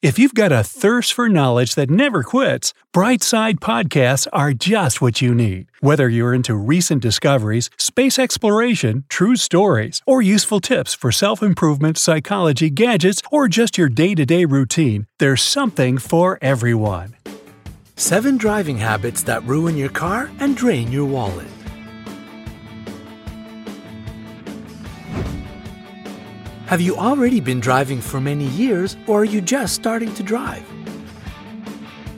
If you've got a thirst for knowledge that never quits, Brightside Podcasts are just what you need. Whether you're into recent discoveries, space exploration, true stories, or useful tips for self improvement, psychology, gadgets, or just your day to day routine, there's something for everyone. 7 driving habits that ruin your car and drain your wallet. Have you already been driving for many years or are you just starting to drive?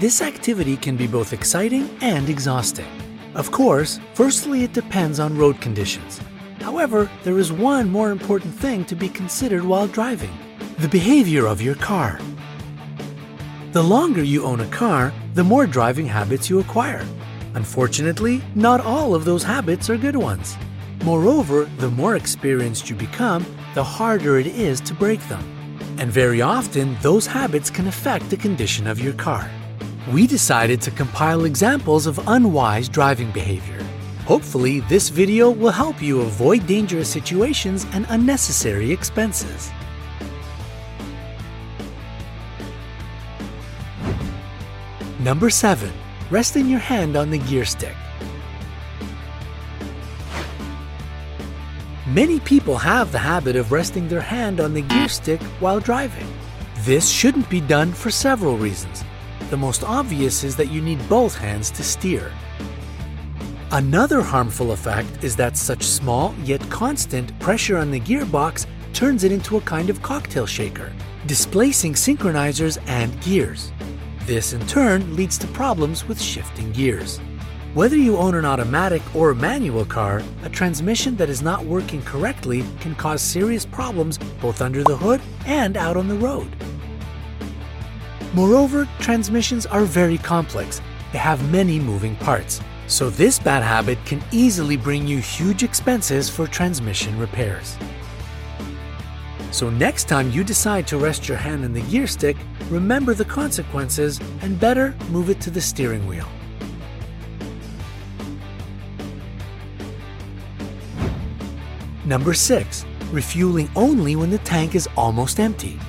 This activity can be both exciting and exhausting. Of course, firstly, it depends on road conditions. However, there is one more important thing to be considered while driving the behavior of your car. The longer you own a car, the more driving habits you acquire. Unfortunately, not all of those habits are good ones. Moreover, the more experienced you become, the harder it is to break them. And very often, those habits can affect the condition of your car. We decided to compile examples of unwise driving behavior. Hopefully, this video will help you avoid dangerous situations and unnecessary expenses. Number 7. Resting your hand on the gear stick. Many people have the habit of resting their hand on the gear stick while driving. This shouldn't be done for several reasons. The most obvious is that you need both hands to steer. Another harmful effect is that such small yet constant pressure on the gearbox turns it into a kind of cocktail shaker, displacing synchronizers and gears. This in turn leads to problems with shifting gears. Whether you own an automatic or manual car, a transmission that is not working correctly can cause serious problems both under the hood and out on the road. Moreover, transmissions are very complex. They have many moving parts, so this bad habit can easily bring you huge expenses for transmission repairs. So next time you decide to rest your hand on the gear stick, remember the consequences and better move it to the steering wheel. Number 6. Refueling only when the tank is almost empty.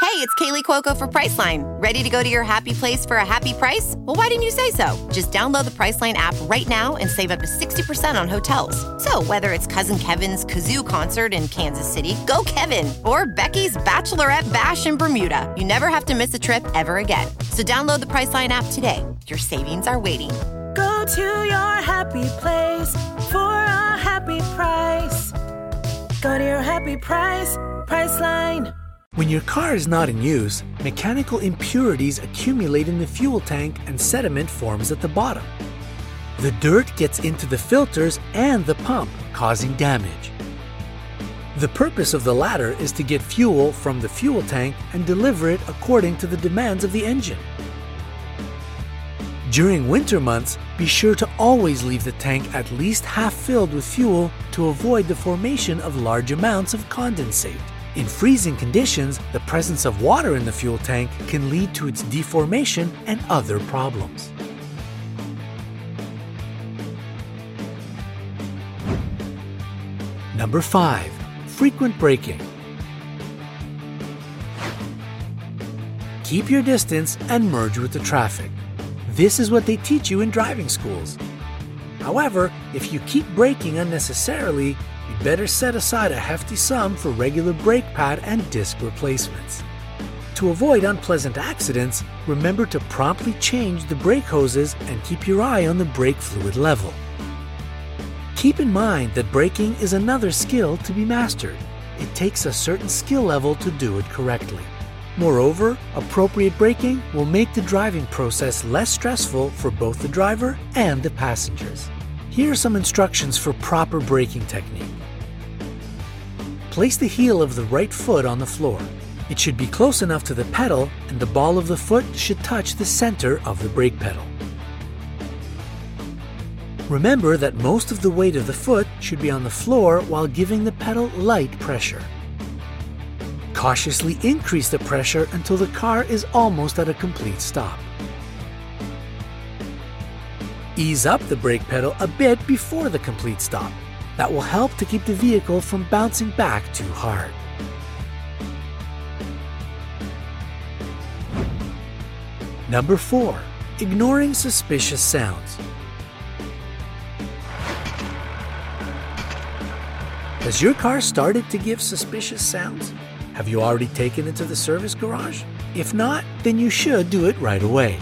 Hey, it's Kaley Cuoco for Priceline. Ready to go to your happy place for a happy price? Well, why didn't you say so? Just download the Priceline app right now and save up to 60% on hotels. So, whether it's Cousin Kevin's Kazoo concert in Kansas City, go Kevin, or Becky's Bachelorette Bash in Bermuda, you never have to miss a trip ever again. So, download the Priceline app today. Your savings are waiting. To your happy place for a happy price. Go to your happy price, Priceline. When your car is not in use, mechanical impurities accumulate in the fuel tank and sediment forms at the bottom. The dirt gets into the filters and the pump, causing damage. The purpose of the latter is to get fuel from the fuel tank and deliver it according to the demands of the engine. During winter months, be sure to always leave the tank at least half filled with fuel to avoid the formation of large amounts of condensate. In freezing conditions, the presence of water in the fuel tank can lead to its deformation and other problems. Number 5. Frequent braking. Keep your distance and merge with the traffic. This is what they teach you in driving schools. However, if you keep braking unnecessarily, you better set aside a hefty sum for regular brake pad and disc replacements. To avoid unpleasant accidents, remember to promptly change the brake hoses and keep your eye on the brake fluid level. Keep in mind that braking is another skill to be mastered. It takes a certain skill level to do it correctly. Moreover, appropriate braking will make the driving process less stressful for both the driver and the passengers. Here are some instructions for proper braking technique. Place the heel of the right foot on the floor. It should be close enough to the pedal, and the ball of the foot should touch the center of the brake pedal. Remember that most of the weight of the foot should be on the floor while giving the pedal light pressure. Cautiously increase the pressure until the car is almost at a complete stop. Ease up the brake pedal a bit before the complete stop. That will help to keep the vehicle from bouncing back too hard. Number 4. Ignoring suspicious sounds. Has your car started to give suspicious sounds? Have you already taken it to the service garage? If not, then you should do it right away.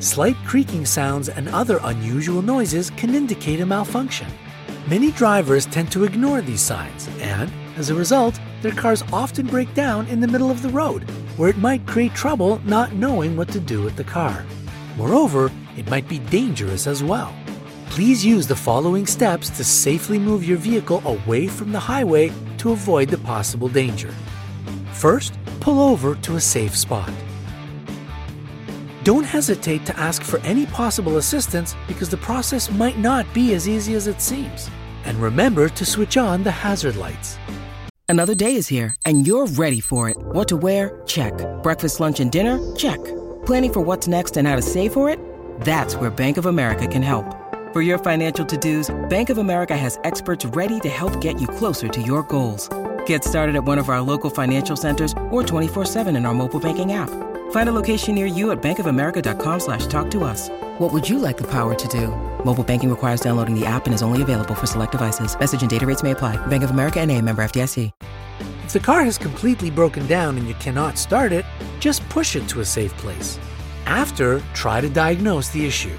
Slight creaking sounds and other unusual noises can indicate a malfunction. Many drivers tend to ignore these signs, and as a result, their cars often break down in the middle of the road, where it might create trouble not knowing what to do with the car. Moreover, it might be dangerous as well. Please use the following steps to safely move your vehicle away from the highway to avoid the possible danger. First, pull over to a safe spot. Don't hesitate to ask for any possible assistance because the process might not be as easy as it seems. And remember to switch on the hazard lights. Another day is here, and you're ready for it. What to wear? Check. Breakfast, lunch, and dinner? Check. Planning for what's next and how to save for it? That's where Bank of America can help. For your financial to dos, Bank of America has experts ready to help get you closer to your goals. Get started at one of our local financial centers or 24 7 in our mobile banking app. Find a location near you at bankofamerica.com slash talk to us. What would you like the power to do? Mobile banking requires downloading the app and is only available for select devices. Message and data rates may apply. Bank of America and a member FDIC. If the car has completely broken down and you cannot start it, just push it to a safe place. After, try to diagnose the issue.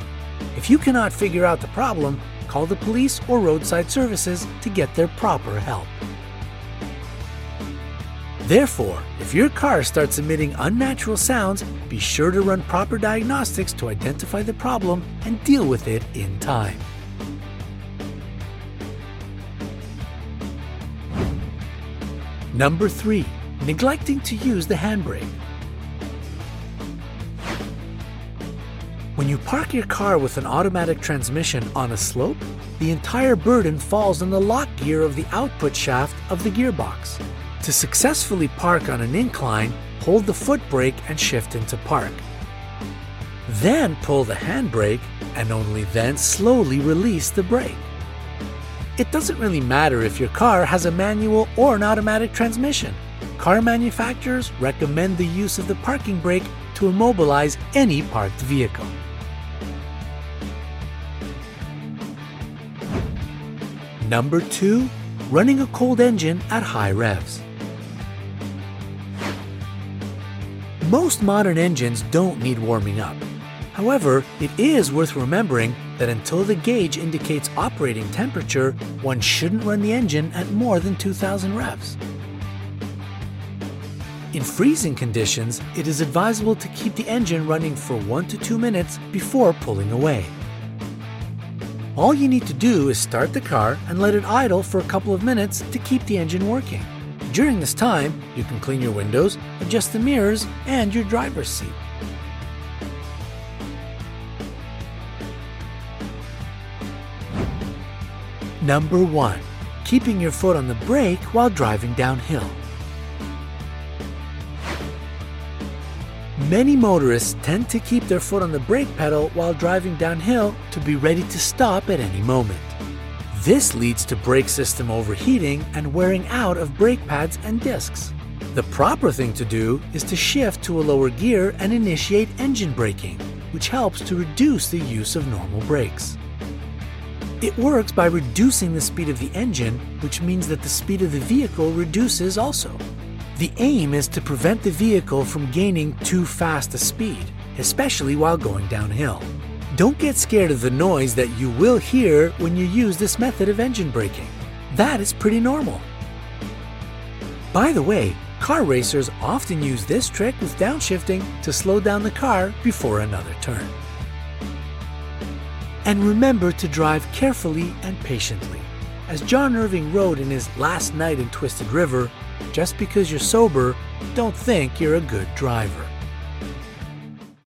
If you cannot figure out the problem, call the police or roadside services to get their proper help. Therefore, if your car starts emitting unnatural sounds, be sure to run proper diagnostics to identify the problem and deal with it in time. Number 3. Neglecting to use the handbrake. When you park your car with an automatic transmission on a slope, the entire burden falls on the lock gear of the output shaft of the gearbox. To successfully park on an incline, hold the foot brake and shift into park. Then pull the handbrake and only then slowly release the brake. It doesn't really matter if your car has a manual or an automatic transmission. Car manufacturers recommend the use of the parking brake to immobilize any parked vehicle. Number 2. Running a cold engine at high revs. Most modern engines don't need warming up. However, it is worth remembering that until the gauge indicates operating temperature, one shouldn't run the engine at more than 2000 revs. In freezing conditions, it is advisable to keep the engine running for 1 to 2 minutes before pulling away. All you need to do is start the car and let it idle for a couple of minutes to keep the engine working. During this time, you can clean your windows, adjust the mirrors, and your driver's seat. Number 1. Keeping your foot on the brake while driving downhill. Many motorists tend to keep their foot on the brake pedal while driving downhill to be ready to stop at any moment. This leads to brake system overheating and wearing out of brake pads and discs. The proper thing to do is to shift to a lower gear and initiate engine braking, which helps to reduce the use of normal brakes. It works by reducing the speed of the engine, which means that the speed of the vehicle reduces also. The aim is to prevent the vehicle from gaining too fast a speed, especially while going downhill. Don't get scared of the noise that you will hear when you use this method of engine braking. That is pretty normal. By the way, car racers often use this trick with downshifting to slow down the car before another turn. And remember to drive carefully and patiently. As John Irving wrote in his Last Night in Twisted River, just because you're sober, don't think you're a good driver.